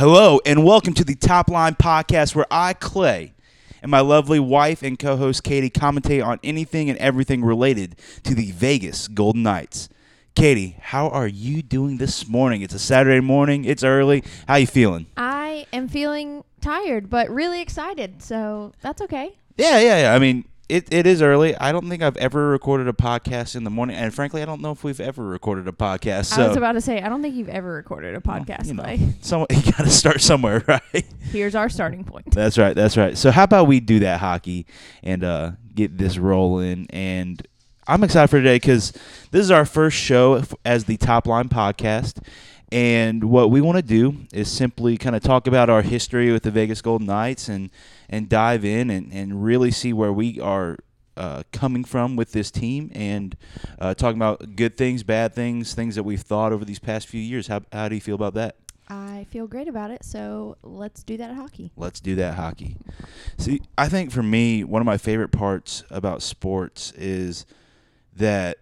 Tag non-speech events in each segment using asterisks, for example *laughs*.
Hello, and welcome to the Top Line Podcast, where I, Clay, and my lovely wife and co host Katie commentate on anything and everything related to the Vegas Golden Knights. Katie, how are you doing this morning? It's a Saturday morning. It's early. How are you feeling? I am feeling tired, but really excited. So that's okay. Yeah, yeah, yeah. I mean, it, it is early. I don't think I've ever recorded a podcast in the morning, and frankly, I don't know if we've ever recorded a podcast. So I was about to say, I don't think you've ever recorded a podcast, you know, *laughs* some, you got to start somewhere, *laughs* right? Here's our starting point. That's right. That's right. So how about we do that hockey and uh, get this rolling? And I'm excited for today because this is our first show as the Top Line Podcast. And what we want to do is simply kind of talk about our history with the Vegas Golden Knights and, and dive in and, and really see where we are uh, coming from with this team and uh, talking about good things, bad things, things that we've thought over these past few years. How, how do you feel about that? I feel great about it. So let's do that hockey. Let's do that hockey. See, I think for me, one of my favorite parts about sports is that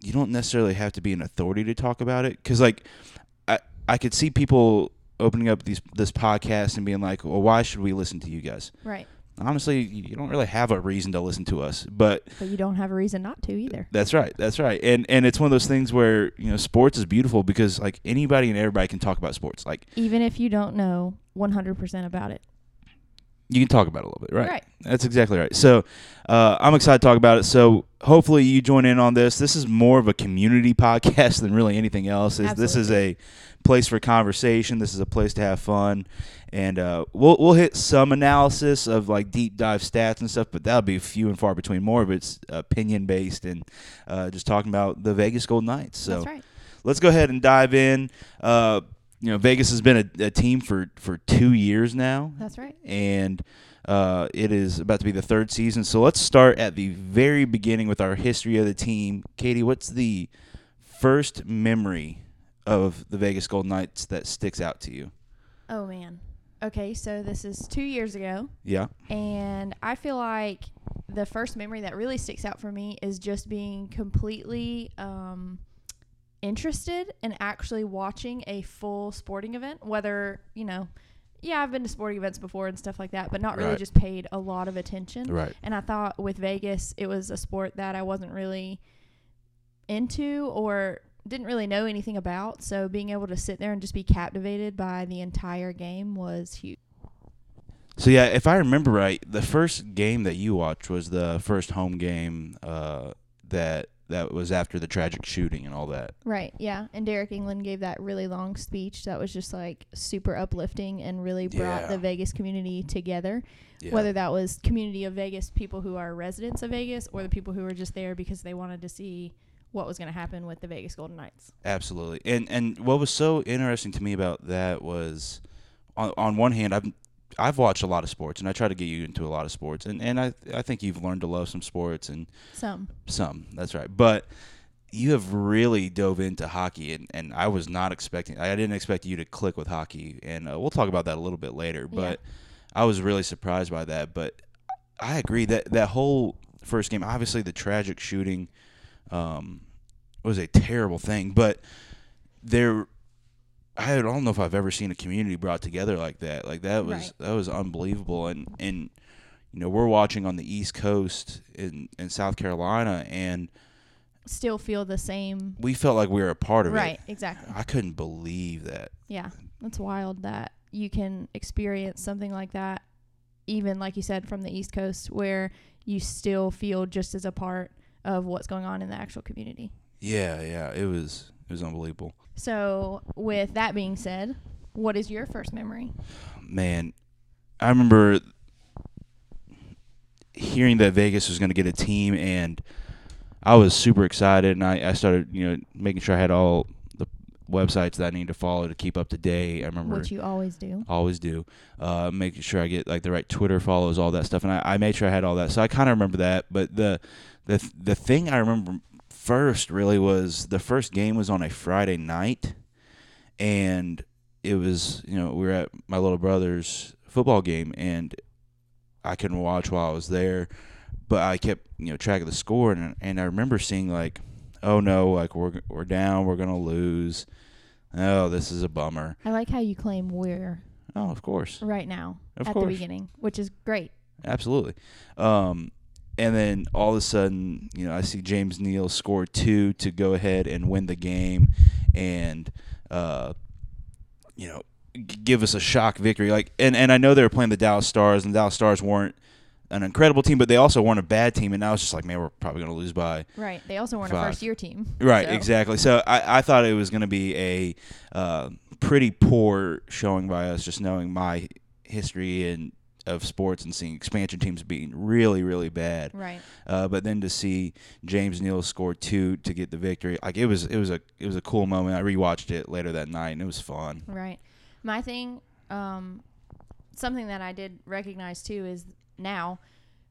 you don't necessarily have to be an authority to talk about it. Because, like, I, could see people opening up these this podcast and being like, well, why should we listen to you guys? Right. Honestly, you don't really have a reason to listen to us, but But you don't have a reason not to either. that's right. That's right. And and it's one of those things where, you know, sports is beautiful because like anybody and everybody can talk about sports. Like Even if you don't know 100% about it. You can talk about it a little bit, right? Right. That's exactly right. So uh, I'm excited to talk about it. So hopefully you join in on this. This is more of a community *laughs* podcast than really anything else. Is This is a place for conversation. This is a place to have fun, and uh, we'll we'll hit some analysis of like deep dive stats and stuff, but that'll be few and far between. More of it's opinion based and uh, just talking about the Vegas Golden Knights. So That's right. let's go ahead and dive in. You know, Vegas has been a, a team for for two years now That's right. and uh, it is about to be the third season. So let's start at the very beginning with our history of the team. Katie, what's the first memory of the Vegas Golden Knights that sticks out to you? Oh, man. Okay, so this is two years ago. Yeah, And I feel like the first memory that really sticks out for me is just being completely um, interested in actually watching a full sporting event. Whether, you know, yeah, I've been to sporting events before and stuff like that, but not really Right. just paid a lot of attention. right. And I thought with Vegas, it was a sport that I wasn't really into or didn't really know anything about. So being able to sit there and just be captivated by the entire game was huge. So yeah, if I remember right, the first game that you watched was the first home game uh, that that was after the tragic shooting and all that. Right, yeah. And Deryk Engelland gave that really long speech that was just like super uplifting and really brought Yeah. the Vegas community together. Yeah. Whether that was community of Vegas, people who are residents of Vegas, or the people who were just there because they wanted to see what was going to happen with the Vegas Golden Knights. Absolutely. And and what was so interesting to me about that was on on one hand I've I've watched a lot of sports and I try to get you into a lot of sports and, and I I think you've learned to love some sports and Some. some. That's right. But you have really dove into hockey and, and I was not expecting I didn't expect you to click with hockey and uh, we'll talk about that a little bit later, Yeah. but I was really surprised by that, but I agree that that whole first game obviously the tragic shooting um, was a terrible thing, but there I don't know if I've ever seen a community brought together like that. Like that was Right. that was unbelievable and and you know, we're watching on the East Coast in in South Carolina and Still feel the same. we felt like we were a part of Right, it. Right. Exactly. I couldn't believe that. Yeah, that's wild that you can experience something like that, even like you said, from the East Coast, where you still feel just as a part of what's going on in the actual community. Yeah, yeah, it was it was unbelievable. So, with that being said, what is your first memory? Man, I remember hearing that Vegas was going to get a team, and I was super excited. And I, I started, you know, making sure I had all the websites that I needed to follow to keep up to date. I remember Which you always do. always do, uh, making sure I get like the right Twitter follows, all that stuff, and I, I made sure I had all that. So I kind of remember that. But the the the thing I remember first really was the first game was on a Friday night, and it was you know we were at my little brother's football game, and I couldn't watch while I was there, but I kept you know track of the score, and and I remember seeing like, oh no, like we're we're down, we're gonna lose. oh, this is a bummer. I like how you claim we're Oh, of course, right now of at course, the beginning, which is great. absolutely. Um, and then all of a sudden, you know, I see James Neal score two to go ahead and win the game, and uh, you know, give us a shock victory. Like, and and I know they were playing the Dallas Stars, and the Dallas Stars weren't an incredible team, but they also weren't a bad team. And I was just like, man, we're probably going to lose by Right. They also weren't a first year team. Right, So- exactly. So I, I thought it was going to be a uh, pretty poor showing by us, just knowing my history and of sports and seeing expansion teams being really, really bad. Right. Uh, but then to see James Neal score two to get the victory, like it was, it was a, it was a cool moment. I rewatched it later that night, and it was fun. Right. My thing, um, something that I did recognize too is now,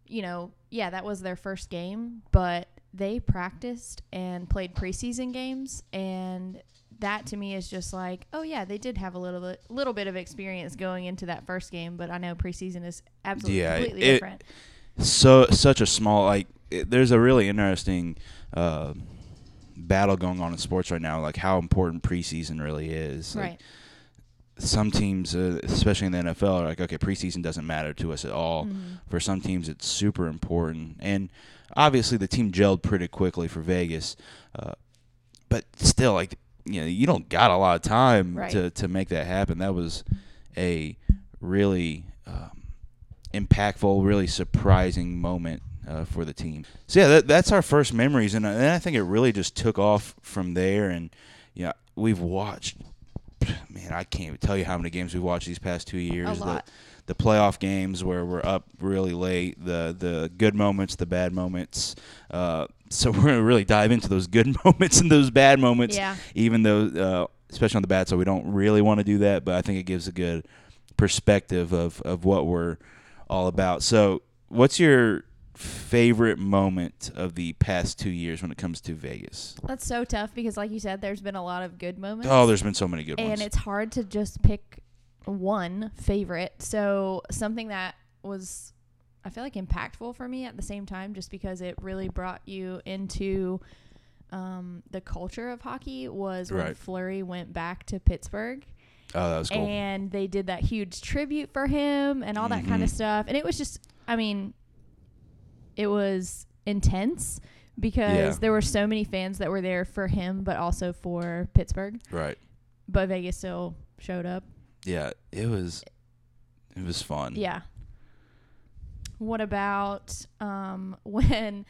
you know, yeah, that was their first game, but they practiced and played preseason games, and that to me is just like, oh yeah, they did have a little bit, little bit of experience going into that first game, but I know preseason is absolutely Yeah, completely it- different. so such a small like it, there's a really interesting uh, battle going on in sports right now like how important preseason really is Like, Right. some teams uh, especially in the NFL are like okay preseason doesn't matter to us at all Mhm. for some teams it's super important and obviously the team gelled pretty quickly for Vegas uh, but still like you know you don't got a lot of time Right. to to make that happen that was a really um, impactful, really surprising moment uh, for the team. So yeah, that, that's our first memories, and, and I think it really just took off from there. And you know, we've watched, man, I can't even tell you how many games we've watched these past two years. lot. The, the playoff games where we're up really late, the the good moments, the bad moments. Uh, so *laughs* we're gonna really dive into those good *laughs* moments and those bad moments Yeah. even though uh, especially on the bad side we don't really want to do that but i think it gives a good perspective of, of what we're all about so what's your favorite moment of the past two years when it comes to vegas That's so tough because, like you said, there's been a lot of good moments. oh there's been so many good and ones And it's hard to just pick one favorite. So something that was I feel like impactful for me at the same time just because it really brought you into um, the culture of hockey was when Fleury went back to Pittsburgh. Oh that was cool. And they did that huge tribute for him and all that kind of stuff. And it was just I mean it was intense because Yeah. there were so many fans that were there for him but also for Pittsburgh. Right. But Vegas still showed up yeah it was it was fun Yeah. What about um, *laughs* when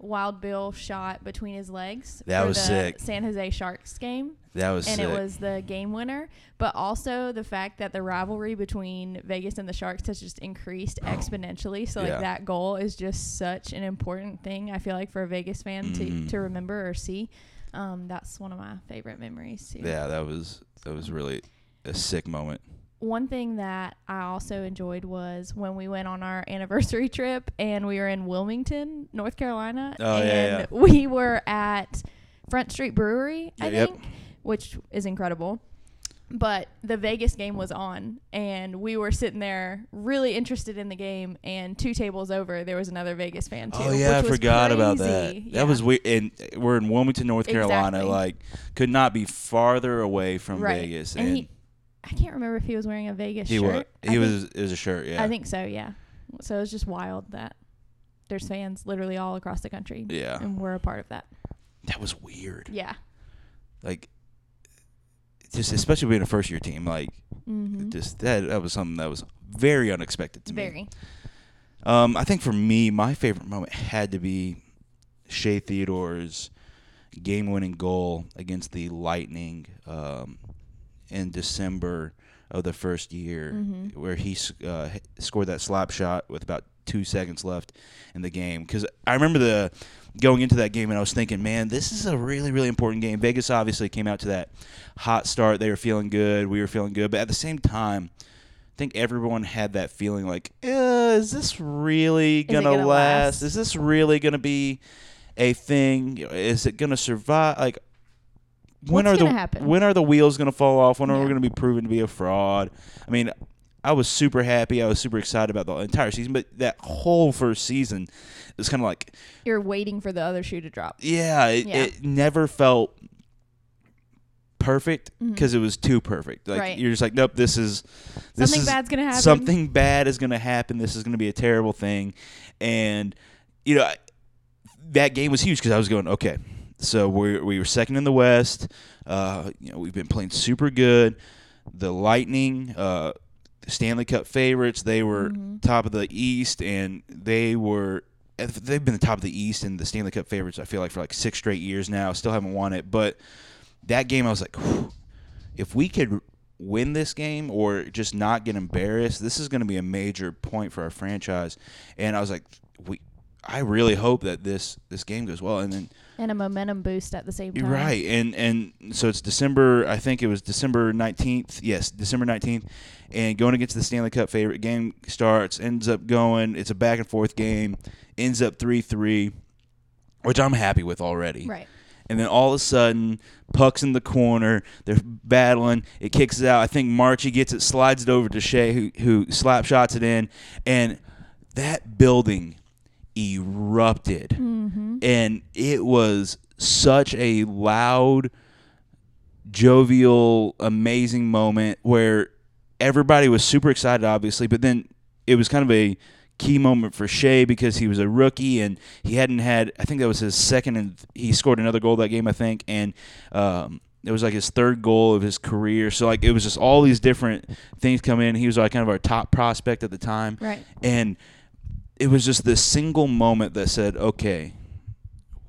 Wild Bill shot between his legs? That for was the sick. San Jose Sharks game, that was and sick. it was the game winner. But also the fact that the rivalry between Vegas and the Sharks has just increased exponentially. So like Yeah. that goal is just such an important thing. I feel like for a Vegas fan Mhm. to to remember or see. Um, that's one of my favorite memories too. yeah that was that was really a sick moment one thing that I also enjoyed was when we went on our *laughs* anniversary trip and we were in Wilmington, North Carolina, Oh, and yeah. we were at Front Street Brewery, I Yep. think, which is incredible. But the Vegas game was on, and we were sitting there really interested in the game. And two tables over, there was another Vegas fan oh, too. Oh yeah, I forgot about that. crazy. That was weird. And we're in Wilmington, North Carolina. Exactly. Like, could not be farther away from Right. Vegas. And And, he- I can't remember if he was wearing a Vegas he shirt. was. He was. It was a shirt. Yeah. I think so, yeah. So it's just wild that there's fans literally all across the country. Yeah. And we're a part of that. That was weird. Yeah. Like, just especially being a first year team. Like, Mm-hmm. just that that was something that was very unexpected to me. Very. Um, I think for me, my favorite moment had to be Shea Theodore's game-winning goal against the Lightning um, in December of the first year, Mhm. where he uh, scored that slap shot with about two seconds left in the game. Because I remember the going into that game, and I was thinking, man, this is a really, really important game. Vegas obviously came out to that hot start; they were feeling good, we were feeling good, but at the same time. I think everyone had that feeling like, uh, is this really gonna, gonna last? last? Is this really gonna be a thing? Is it gonna survive? Like, when What's are the happen? when are the wheels gonna fall off? When are we gonna be proven to be a fraud? I mean, I was super happy. I was super excited about the entire season, but that whole first season was kind of like, You're waiting for the other shoe to drop. yeah, it, Yeah. it never felt perfect because it was too perfect. Like Mm-hmm. Right. you're just like, nope, this is this Something is bad's gonna happen. something bad is going to happen. This is going to be a terrible thing, and you know I- that game was huge because I was going okay. So we we were second in the West. Uh, you know we've been playing super good. The Lightning, uh, Stanley Cup favorites, they were Mm-hmm. top of the East, and they were they've been the top of the East and the Stanley Cup favorites. I feel like for like six straight years now. Still haven't won it, but that game I was like, if we could win this game or just not get embarrassed, this is going to be a major point for our franchise. And I was like, we, I really hope that this this game goes well. And then and a momentum boost at the same time. right, and and so it's December. I think it was December nineteenth. Yes, December nineteenth, and going against the Stanley Cup favorite. Game starts, ends up going. It's a back and forth game. Ends up three three, which I'm happy with already. Right. And then all of a sudden, puck's in the corner. They're battling. It kicks it out. I think Marchie gets it, slides it over to Shea, who who slap shots it in, and that building erupted, and it was such a loud, jovial, amazing moment where everybody was super excited, obviously, but then it was kind of a key moment for Shea because he was a rookie and he hadn't had. I think that was his second, and he scored another goal that game. I think, and um, it was like his third goal of his career. So like it was just all these different things come in. He was like kind of our top prospect at the time, Right. and it was just this single moment that said, okay.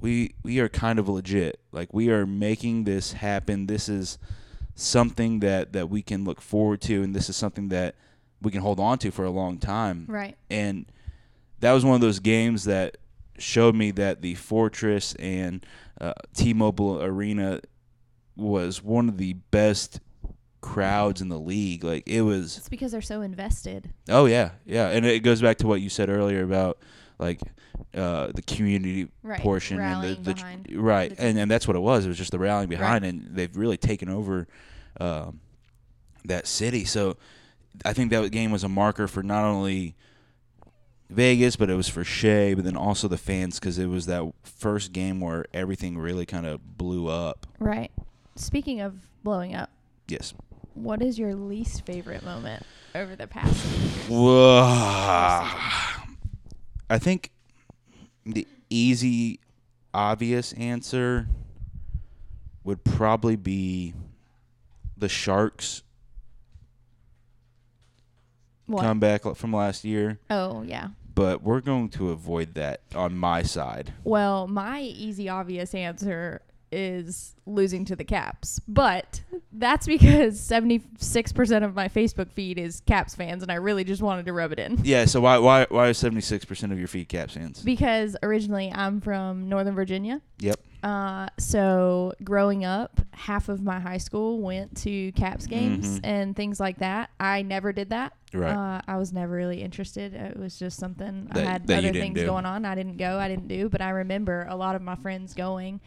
We we are kind of legit. Like we are making this happen. This is something that that we can look forward to and this is something that we can hold on to for a long time Right. and that was one of those games that showed me that the fortress and uh, t-mobile arena was one of the best crowds in the league like it was It's because they're so invested. oh yeah yeah and it goes back to what you said earlier about like uh, the community Right, portion rallying and the, the behind right the and and that's what it was it was just the rallying behind Right. and they've really taken over um, that city so I think that game was a marker for not only Vegas, but it was for Shea, but then also the fans because it was that first game where everything really kind of blew up. Right. Speaking of blowing up, Yes. What is your least favorite moment over the past? Whoa. *sighs* I think the easy, obvious answer would probably be the Sharks What? comeback from last year, oh, yeah. but we're going to avoid that on my side. Well, my easy, obvious answer is losing to the Caps. But that's because 76% of my Facebook feed is Caps fans, and I really just wanted to rub it in. Yeah, so why why why is seventy six percent of your feed Caps fans? Because originally I'm from Northern Virginia. Yep. Uh, so growing up, half of my high school went to Caps games Mhm. and things like that. I never did that. Right. Uh, I was never really interested. It was just something That- I had other things do. going on. I didn't go. I didn't do. But I remember a lot of my friends going,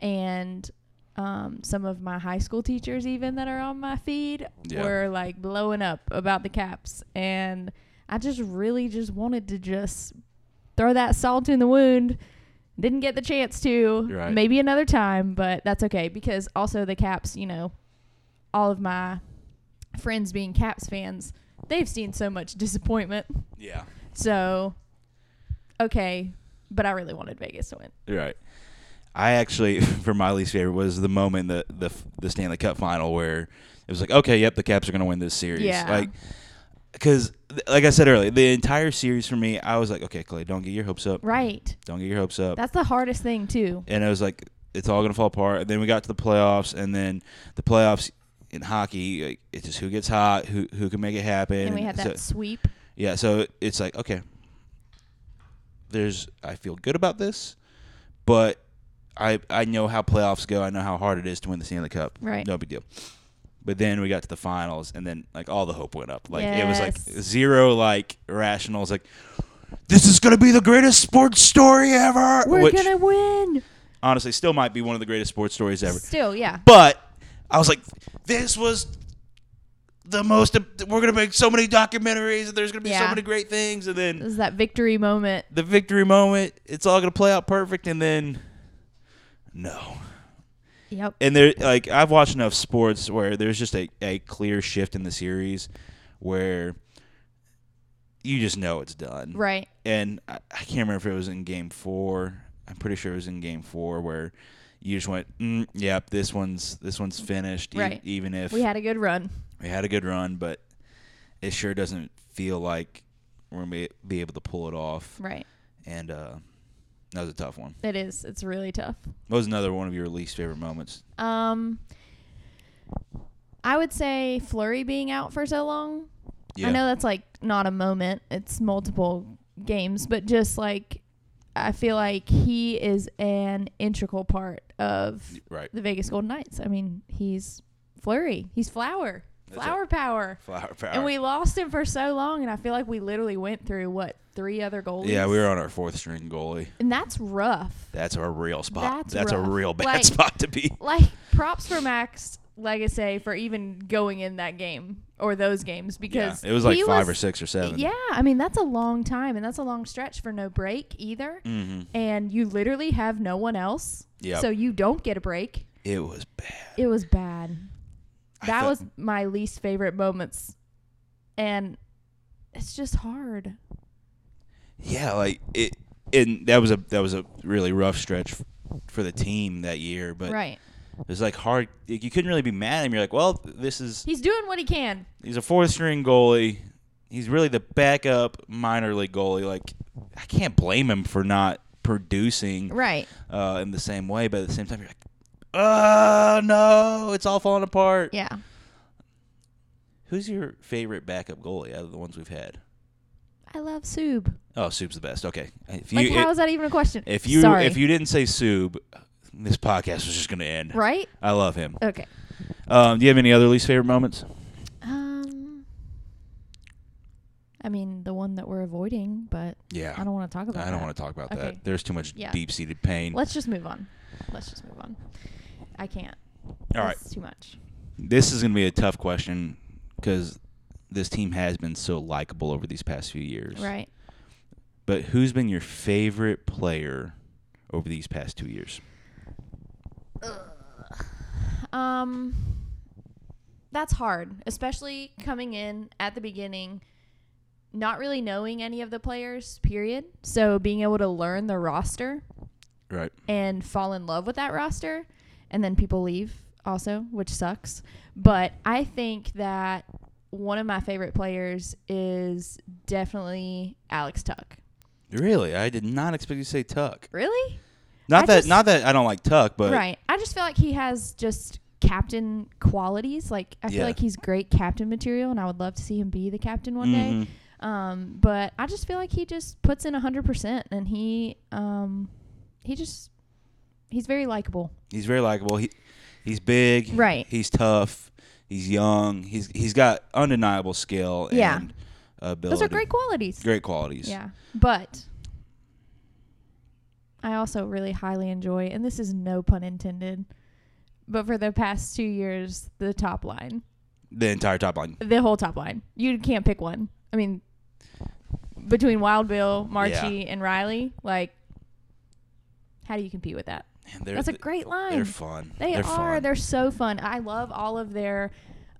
and um, some of my high school teachers even that are on my feed Yeah. were like blowing up about the Caps, and I just really just wanted to just throw that salt in the wound. Didn't get the chance to. Right. Maybe another time, but that's okay because also the Caps, you know, all of my friends being Caps fans, they've seen so much disappointment. yeah. So, okay, but I really wanted Vegas to win. Right. I actually, *laughs* for my least favorite, was the moment the the the Stanley Cup final where it was like, okay, yep, the Caps are going to win this series. Yeah. Like, because like I said earlier, the entire series for me, I was like, okay, Clay, don't get your hopes up. Right. Don't get your hopes up. That's the hardest thing too. and it was like it's all going to fall apart. And then we got to the playoffs, and then the playoffs in hockey, like, it's just who gets hot, who who can make it happen. And we had so- that sweep. yeah, so it's like okay. There's I feel good about this, but I I know how playoffs go. I know how hard it is to win the Stanley Cup. Right. No big deal. But then we got to the finals, and then like all the hope went up. Like it was like zero like rationals. Like this is gonna be the greatest sports story ever. We're which gonna win. honestly still might be one of the greatest sports stories ever. Still, yeah. But I was like, this was the most. We're gonna make so many documentaries, and there's gonna be so Yeah. many great things, and then This is that victory moment. the victory moment. It's all gonna play out perfect, and then no, Yep. and there like I've watched enough sports where there's just a, a clear shift in the series where you just know it's done. Right. And I, I can't remember if it was in game four. I'm pretty sure it was in game four where you just went, mm, "Yep, this one's this one's finished." e- Right. even if We had a good run. we had a good run, but it sure doesn't feel like we're gonna be, be able to pull it off. Right. And uh, that was a tough one. It is. It's really tough. What was another one of your least favorite moments? Um, I would say Fleury being out for so long. Yeah. I know that's like not a moment. It's multiple games, but just like I feel like he is an integral part of right. the Vegas Golden Knights. I mean, he's Fleury. He's Flower. That's Flower power. Flower power. And we lost him for so long, and I feel like we literally went through what three other goalies. yeah, we were on our fourth string goalie. and that's rough. That's a real spot. That's a rough. real bad Like- spot to be. Like props for Max Lagacé for even going in that game or those games Yeah, because it was like five was- or six or seven. Yeah, I mean that's a long time, and that's a long stretch for no break either. Mm-hmm. And you literally have no one else, Yeah. so you don't get a break. it was bad. It was bad. That was my least favorite moments, and it's just hard. Yeah, like it. And that was a that was a really rough stretch f- for the team that year. But right? it was like hard. like, You couldn't really be mad at him. You're like, well, this is He's doing what he can. he's a fourth string goalie. He's really the backup minor league goalie. Like I can't blame him for not producing Right. uh, in the same way. But at the same time, you're like, oh no, it's all falling apart. Yeah. Who's your favorite backup goalie out of the ones we've had? I love Sub. Oh, Soup's the best. Okay, if you Like, how is that even a question? if you Sorry. if you didn't say Soup, this podcast was just going to end. right? I love him. Okay. Um, do you have any other least favorite moments? Um. I mean, the one that we're avoiding, but Yeah, I don't want to talk about. I don't want to talk about Okay. that. There's too much Yeah. deep seated pain. Let's just move on. Let's just move on. I can't. All right, It's too much. this is going to be a tough question because this team has been so likable over these past few years. Right. But who's been your favorite player over these past two years? Um. That's hard, especially coming in at the beginning, not really knowing any of the players. Period. So being able to learn the roster Right. and fall in love with that roster and then people leave also which sucks. But i think that one of my favorite players is definitely Alex Tuch. Really, I did not expect you to say Tuch. really? Not I that just- not that I don't like Tuch, but right. I just feel like he has just captain qualities. Like i feel like he's great captain material and i would love to see him be the captain one Mhm. day um, but i just feel like he just puts in 100% and he um, he just he's very likable he's very likable. He he's big. Right. He's tough. He's young. He's he's got undeniable skill Yeah. and ability. those are great qualities Great qualities. Yeah. But I also really highly enjoy, and this is no pun intended, but for the past two years, the top line, The entire top line. the whole top line. You can't pick one. I mean, between Wild Bill, Marchie, and Reilly, like, how do you compete with that? That's a great line. They're fun. They they're are. Fun. They're so fun. I love all of their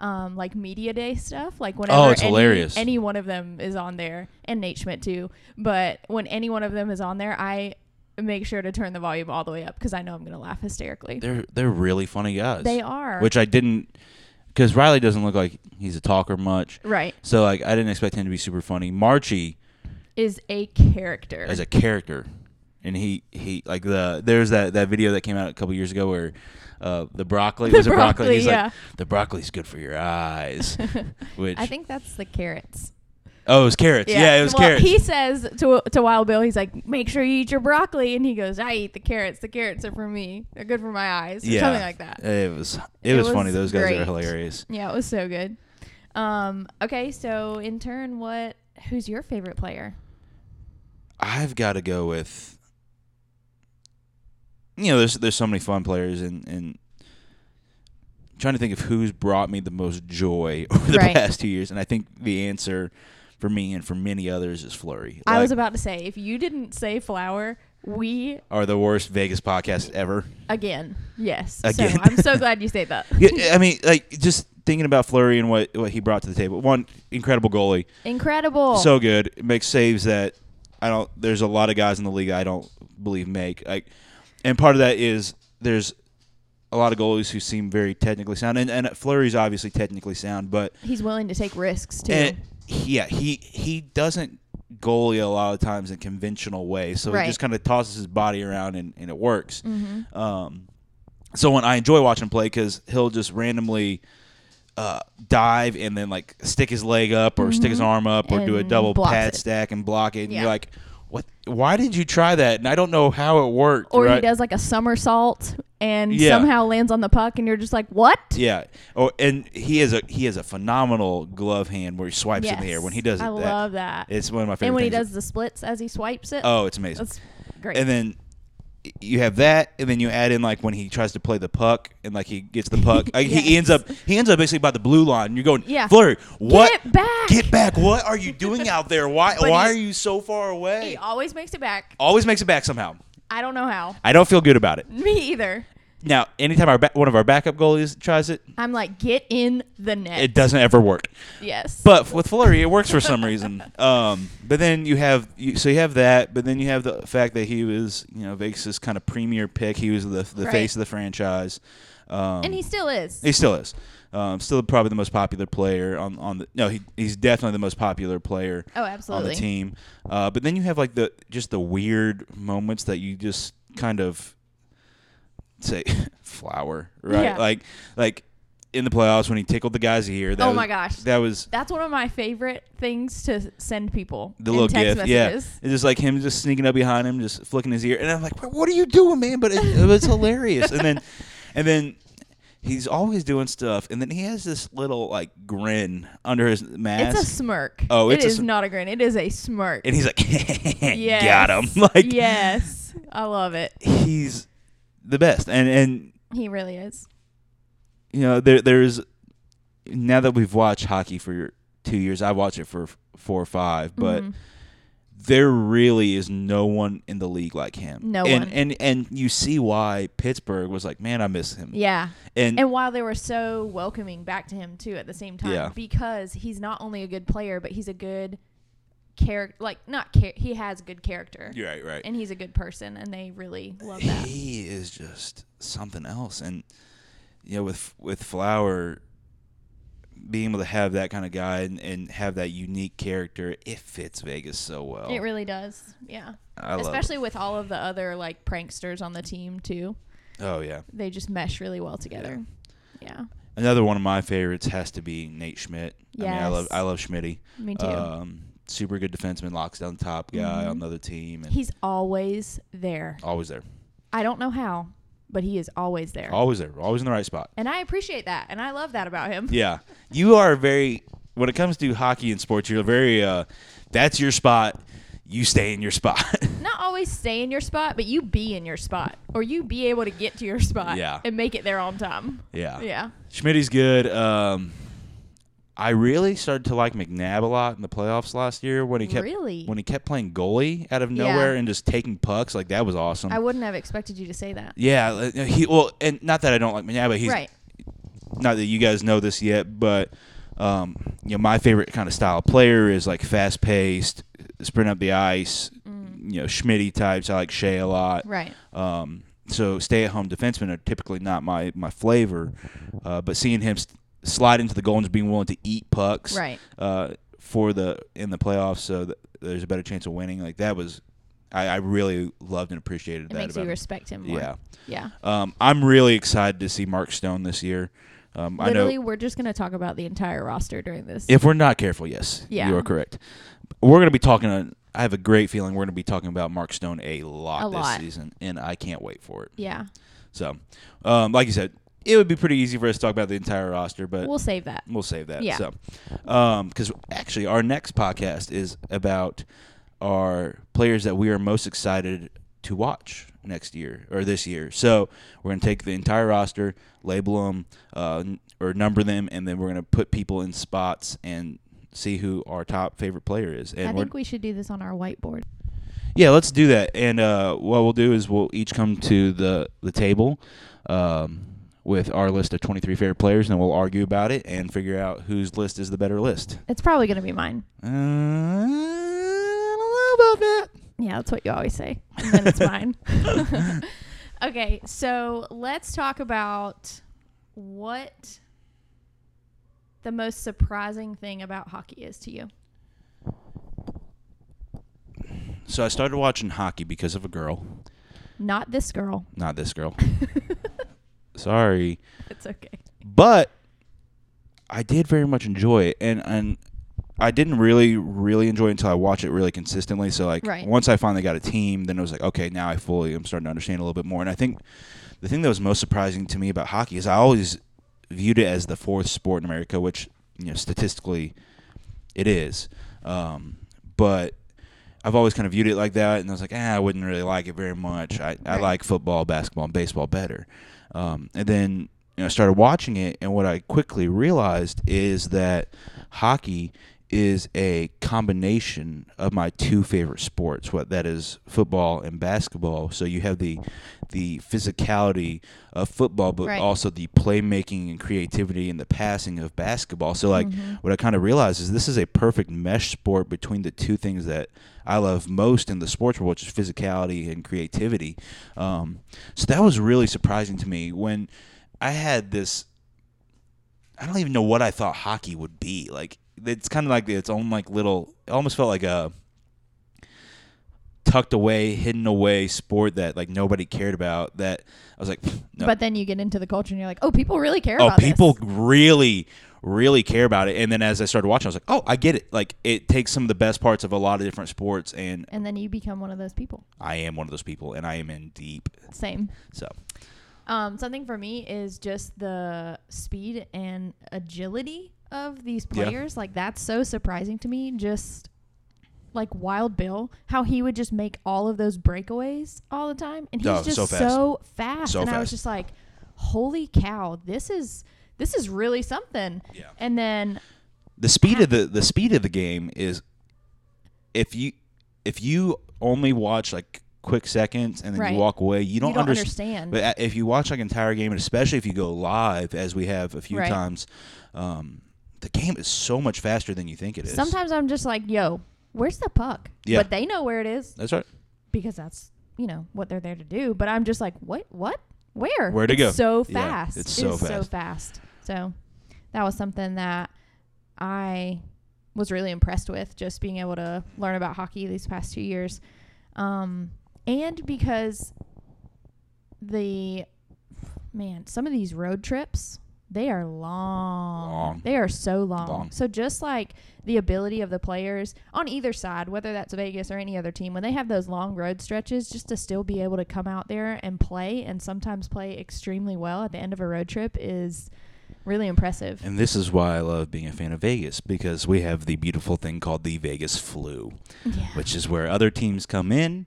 um, like media day stuff. Like whenever Oh, it's any, hilarious. any one of them is on there, and Nate Schmidt too. But when any one of them is on there, I make sure to turn the volume all the way up because I know I'm gonna laugh hysterically. They're they're really funny guys. They are. Which I didn't because Reilly doesn't look like he's a talker much. right So like I didn't expect him to be super funny. Marchie is a character. as a character, and he he like the there's that that video that came out a couple years ago where. Uh, the broccoli The was it broccoli. broccoli, He's yeah. like, the broccoli's good for your eyes. *laughs* Which I think that's the carrots. oh, it was carrots. Yeah, it was well, carrots. He says to to Wild Bill, he's like, "Make sure you eat your broccoli," and he goes, "I eat the carrots. The carrots are for me. They're good for my eyes." Yeah, something like that. It was it, It was, was funny. Those guys great. are hilarious. Yeah, it was so good. Um, okay, so in turn, what? Who's your favorite player? I've got to go with. You know, there's there's so many fun players, and and trying to think of who's brought me the most joy *laughs* over the Right. past two years, and I think the answer for me and for many others is Fleury. I was about to say, if you didn't say Flower, We are the worst Vegas podcast ever. again, yes. Again. So I'm so glad you say that. *laughs* Yeah, I mean, like just thinking about Fleury and what what he brought to the table. One incredible goalie, Incredible. so good. Makes saves that I don't. There's a lot of guys in the league I don't believe make like, and part of that is there's a lot of goalies who seem very technically sound, and and Fleury's obviously technically sound, but he's willing to take risks too. and yeah, he he doesn't goalie a lot of times in conventional way, so Right. he just kind of tosses his body around and, and it works. Mhm. Um, so when I enjoy watching him play because he'll just randomly uh, dive and then like stick his leg up or stick his arm up or do a double pad it. stack and block it, and Yeah. you're like, what? Why did you try that? And I don't know how it worked. or right? he does like a somersault and Yeah. somehow lands on the puck, and you're just like, what? Yeah. Oh, and he has a he has a phenomenal glove hand where he swipes in the air. When he does it, I that, love that. it's one of my favorite and when he does the splits as he swipes it, oh, it's amazing. that's great. and then you have that, and then you add in like when he tries to play the puck, and like he gets the puck, *laughs* like, he ends up he ends up basically by the blue line. And you're going, Yeah. Fleury, what? Get back! Get back! What are you *laughs* doing out there? Why? Why are you so far away? he always makes it back. Always makes it back somehow. I don't know how. I don't feel good about it. Me either. Now, anytime our ba- one of our backup goalies tries it, I'm like, get in the net. it doesn't ever work. yes. But with Fleury, it works for some reason. *laughs* Um, but then you have you, so you have that, but then you have the fact that he was you know Vegas' kind of premier pick. He was the the Right. face of the franchise. Um, and he still is. he still is. Um, still probably the most popular player on on the no he he's definitely the most popular player oh, absolutely on absolutely. the team. Uh, but then you have like the just the weird moments that you just kind of say *laughs* flower right Yeah. like like in the playoffs when he tickled the guy's ear. That Oh was, my gosh. that was That's one of my favorite things to send people. the little text gift. Yeah, messages. it's just like him just sneaking up behind him, just flicking his ear, and I'm like, "What are you doing, man?" But it, it was hilarious. And then, *laughs* and then he's always doing stuff, and then he has this little like grin under his mask, It's a smirk. Oh, it's it a sm- not a grin. It is a smirk. and he's like, *laughs* yes. "Got him!" Like yes, I love it. he's the best. And and He really is. you know there there's now that we've watched hockey for two years, I watch it for four or five, but. Mhm. there really is no one in the league like him. No and, one. And and you see why Pittsburgh was like, man, I miss him. Yeah. And, And while they were so welcoming back to him too at the same time, Yeah. because he's not only a good player, but he's a good character. Like not char- he has good character, you're right, right. and he's a good person, and they really love that. He is just something else. And you know, with with Flower being able to have that kind of guy and, and have that unique character, it fits Vegas so well. It really does. Yeah. I love Especially with all of the other like pranksters on the team too. Oh yeah. They just mesh really well together. Yeah. Another one of my favorites has to be Nate Schmidt. I mean, I love I love Schmitty. Me too. Um, super good defenseman, locks down the top guy Mhm. on the other team, and he's always there. always there. I don't know how, but he is always there. Always there. Always in the right spot. and I appreciate that, and I love that about him. Yeah. You are very when it comes to hockey and sports, you're very uh that's your spot. You stay in your spot. *laughs* Not always stay in your spot, but you be in your spot, or you be able to get to your spot Yeah. and make it there on time. yeah. Yeah. Schmidt's good. Um I really started to like McNabb a lot in the playoffs last year when he kept Really? when he kept playing goalie out of Yeah. nowhere and just taking pucks. Like that was awesome. I wouldn't have expected you to say that. yeah, uh, he well, and not that I don't like McNabb, but he's right. not that you guys know this yet, but um, you know, my favorite kind of style of player is like fast paced, sprint up the ice. You know, Schmitty types. I like Shea a lot. Mm. Right. Um, so stay at home defensemen are typically not my my flavor, uh, but seeing him st- slide into the goal and just being willing to eat pucks Right. uh, for the in the playoffs, so that there's a better chance of winning. Like that was, I, I really loved and appreciated It that makes you him. respect him more. Yeah. Yeah. Um, I'm really excited to see Mark Stone this year. Um, I know Literally, we're just gonna talk about the entire roster during this. If we're not careful, yes, Yeah. you are correct. We're going to be talking. On, I have a great feeling we're going to be talking about Mark Stone a lot A this lot. season, and I can't wait for it. yeah. So, um, like you said, it would be pretty easy for us to talk about the entire roster, but We'll save that. we'll save that. Yeah. So, because actually, our next podcast is about our players that we are most excited to watch next year or this year. So we're going to take the entire roster, label them, uh, n- or number them, and then we're going to put people in spots and see who our top favorite player is. And I think we should do this on our whiteboard. Yeah, let's do that. And uh, what we'll do is we'll each come to the the table um, with our list of 23 favorite players, and we'll argue about it and figure out whose list is the better list. It's probably gonna be mine. Uh, I don't know about that. Yeah, that's what you always say. And then it's mine. *laughs* okay, so let's talk about what the most surprising thing about hockey is to you. So I started watching hockey because of a girl. Not this girl. Not this girl. *laughs* Sorry. It's okay. but I did very much enjoy it, and and I didn't really really enjoy it until I watched it really consistently. So like Right. once I finally got a team, then it was like okay, now I fully am starting to understand a little bit more. And I think the thing that was most surprising to me about hockey is I always viewed it as the fourth sport in America, which you know statistically it is, um, but. I've always kind of viewed it like that, and I was like, ah, I wouldn't really like it very much. I, I Right. like football, basketball, and baseball better. Um, and then you know, I started watching it, and what I quickly realized is that hockey is a combination of my two favorite sports. What that is, football and basketball. So you have the the physicality of football, but Right. also the playmaking and creativity and the passing of basketball. So like, Mhm. what I kind of realized is this is a perfect mesh sport between the two things that I love most in the sports world, which is physicality and creativity. Um, so that was really surprising to me when I had this. I don't even know what I thought hockey would be. Like it's kind of like its own like little. It almost felt like a tucked away, hidden away sport that like nobody cared about. That I was like, no, But then you get into the culture and you're like, oh, people really care oh, about this. people really, really care about it. And then as I started watching, I was like, oh, I get it. Like it takes some of the best parts of a lot of different sports, and And then you become one of those people. I am one of those people, and I am in deep. Same. So Um, something for me is just the speed and agility of these Yeah. players. Like that's so surprising to me. Just like Wild Bill, how he would just make all of those breakaways all the time, and he's Oh, just so so fast. fast. So and I was just like, "Holy cow! This is this is really something." Yeah. And then the speed Ha- of the the speed of the game is if you if you only watch like quick seconds and then Right. you walk away, you don't, you don't underst- understand. But uh, if you watch like an entire game, and especially if you go live, as we have a few Right. times, um, the game is so much faster than you think it is. Sometimes I'm just like, "Yo, where's the puck?" Yeah. But they know where it is. that's right. because that's you know what they're there to do. But I'm just like, what? What? Where? Where to go. So fast. Yeah, it's It so is so fast. fast. So that was something that I was really impressed with, just being able to learn about hockey these past two years, um, and because the man, some of these road trips. They are long. Long. They are so long. Long. So just like the ability of the players on either side, whether that's Vegas or any other team, when they have those long road stretches, just to still be able to come out there and play and sometimes play extremely well at the end of a road trip is really impressive. And this is why I love being a fan of Vegas because we have the beautiful thing called the Vegas flu, Yeah. which is where other teams come in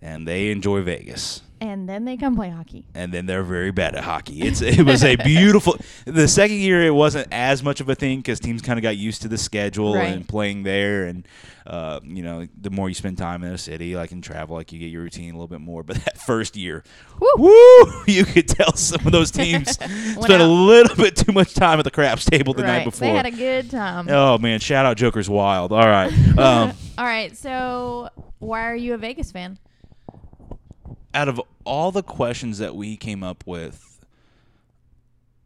and they enjoy Vegas. And then they come play hockey. and then they're very bad at hockey. It's it was a *laughs* beautiful. The second year it wasn't as much of a thing because teams kind of got used to the schedule Right. and playing there, and uh, you know the more you spend time in a city, like in travel, like you get your routine a little bit more. But *laughs* that first year, Woo! woo, you could tell some of those teams *laughs* spent a little bit too much time at the craps table the night before. They had a good time. oh man, shout out Joker's Wild. All right. Um, All right. So why are you a Vegas fan? Out of all the questions that we came up with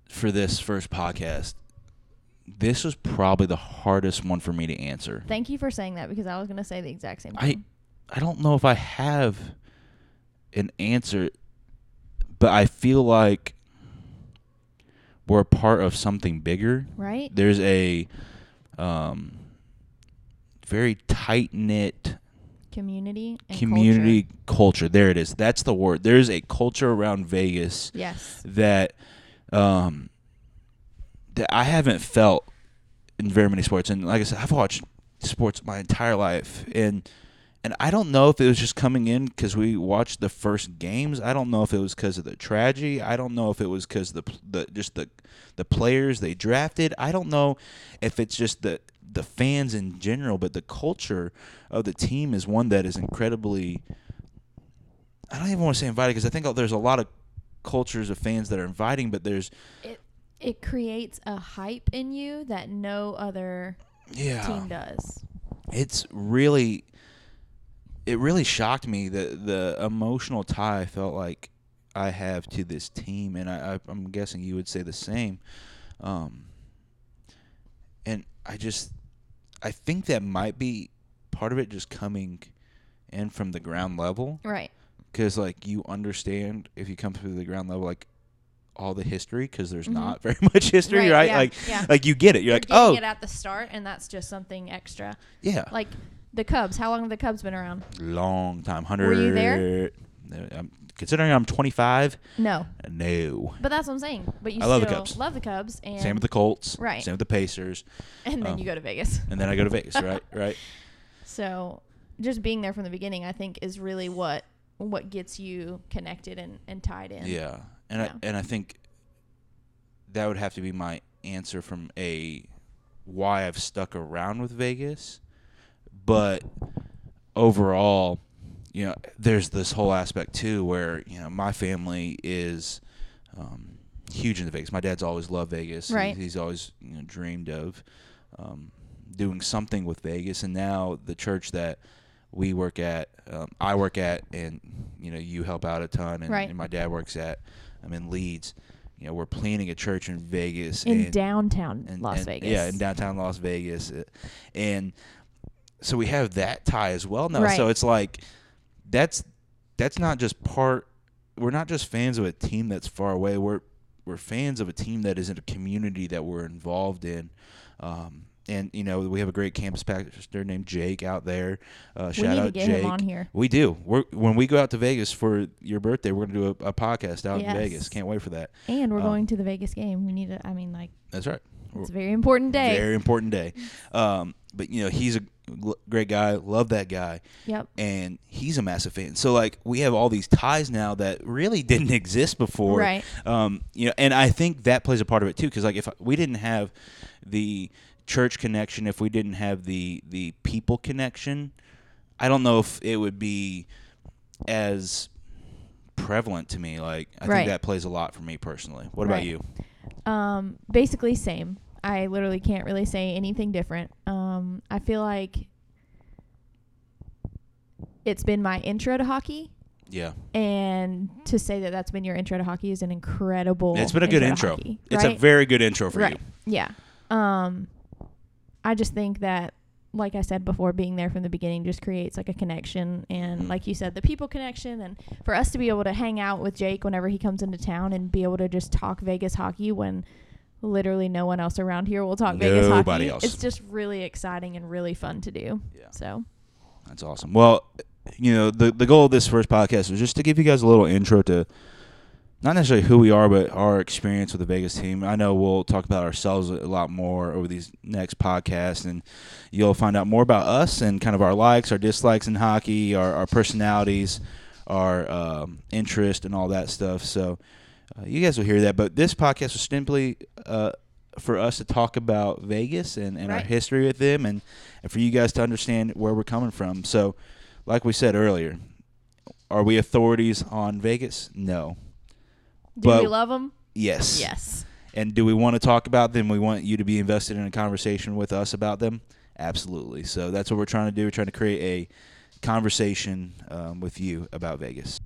for this first podcast, this was probably the hardest one for me to answer. Thank you for saying that because I was going to say the exact same I thing. I don't know if I have an answer, but I feel like we're a part of something bigger. right? There's a um, very tight knit Community and community culture. culture. There it is. That's the word. There's a culture around Vegas Yes. that um that I haven't felt in very many sports. And like I said, I've watched sports my entire life, and and I don't know if it was just coming in because we watched the first games. I don't know if it was because of the tragedy. I don't know if it was because the the just the the players they drafted. I don't know if it's just the the fans in general, but the culture of the team is one that is incredibly. I don't even want to say invited because I think there's a lot of cultures of fans that are inviting, but there's It it creates a hype in you that no other yeah team does. it's really it really shocked me the the emotional tie I felt like I have to this team, and I, I I'm guessing you would say the same. Um, and I just I think that might be part of it just coming in from the ground level Right. because like you understand if you come through the ground level like all the history because there's Mhm. not *laughs* very much history right, Right, yeah, like yeah. like you get it you're, You're like oh it at the start, and that's just something extra. yeah Like the Cubs. How long have the Cubs been around? long time. Hundred. Were you there? I'm, considering I'm 25, No, no. but that's what I'm saying. But you I love the Cubs. love the Cubs, and Same with the Colts. Right. Same with the Pacers, and then um, you go to Vegas. and then I go to Vegas. Right. *laughs* Right. So just being there from the beginning, I think, is really what what gets you connected and, and tied in. Yeah. And Yeah. I and I think that would have to be my answer from a why I've stuck around with Vegas, but overall, you know, there's this whole aspect too where you know my family is um, huge into Vegas. My dad's always loved Vegas. Right. he's always you know, dreamed of um, doing something with Vegas, and now the church that we work at, um, I work at, and you know, you help out a ton, and, Right. and my dad works at. I'm in Leeds. You know, we're planning a church in Vegas In and, downtown and- Las and- Vegas. Yeah, in downtown Las Vegas, Uh, and so we have that tie as well now. Right. So it's like that's that's not just part. We're not just fans of a team that's far away. We're we're fans of a team that is in a community that we're involved in. Um, and you know we have a great campus pastor named Jake out there. Uh, shout out Jake. him on here. We do. We're when we go out to Vegas for your birthday, we're gonna do a, a podcast out Yes. in Vegas. Can't wait for that. And we're um, going to the Vegas game. We need to. I mean, like That's right. it's a very important day. Very important day. Um, but you know he's a great guy. Love that guy, yep. and he's a massive fan. So like we have all these ties now that really didn't *laughs* exist before. Right. Um, you know, and I think that plays a part of it too. Because like if we didn't have the church connection, if we didn't have the the people connection, I don't know if it would be as prevalent to me. Like I Right. think that plays a lot for me personally. What about you? Um, basically same. I literally can't really say anything different. Um, I feel like it's been my intro to hockey, Yeah, and to say that that's been your intro to hockey is an incredible. it's been a good intro. hockey, It's a very good intro for right. you. Yeah. Um, I just think that, like I said before, being there from the beginning just creates like a connection, and Mhm. like you said, the people connection, and for us to be able to hang out with Jake whenever he comes into town and be able to just talk Vegas hockey when literally no one else around here will talk Vegas hockey. else. It's just really exciting and really fun to do. Yeah. So That's awesome. Well, you know, the the goal of this first podcast was just to give you guys a little intro to not necessarily who we are, but our experience with the Vegas team. I know we'll talk about ourselves a lot more over these next podcasts, and you'll find out more about us and kind of our likes, our dislikes in hockey, our, our personalities, our um, interest, and all that stuff. So uh, you guys will hear that. But this podcast was simply uh, for us to talk about Vegas and, and our history with them, and, and for you guys to understand where we're coming from. So, like we said earlier, are we authorities on Vegas? No. do But- we love them? Yes. Yes. And do we want to talk about them? We want you to be invested in a conversation with us about them? Absolutely. So that's what we're trying to do. We're trying to create a conversation um, with you about Vegas.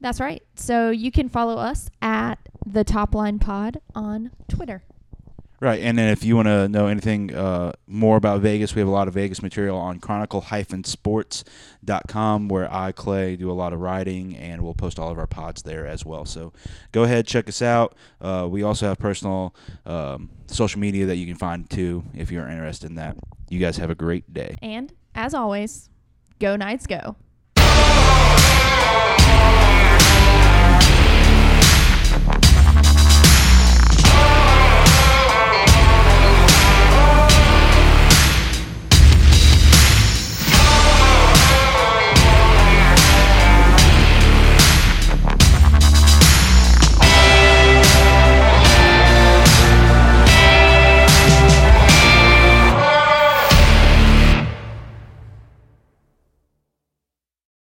That's right. So you can follow us at the Top Line Pod on Twitter. Right. And then if you want to know anything uh, more about Vegas, we have a lot of Vegas material on chronicle-sports.com where I, Clay, do a lot of writing and we'll post all of our pods there as well. So go ahead, check us out. Uh, we also have personal um, social media that you can find too if you're interested in that. You guys have a great day. And as always, go Knights go.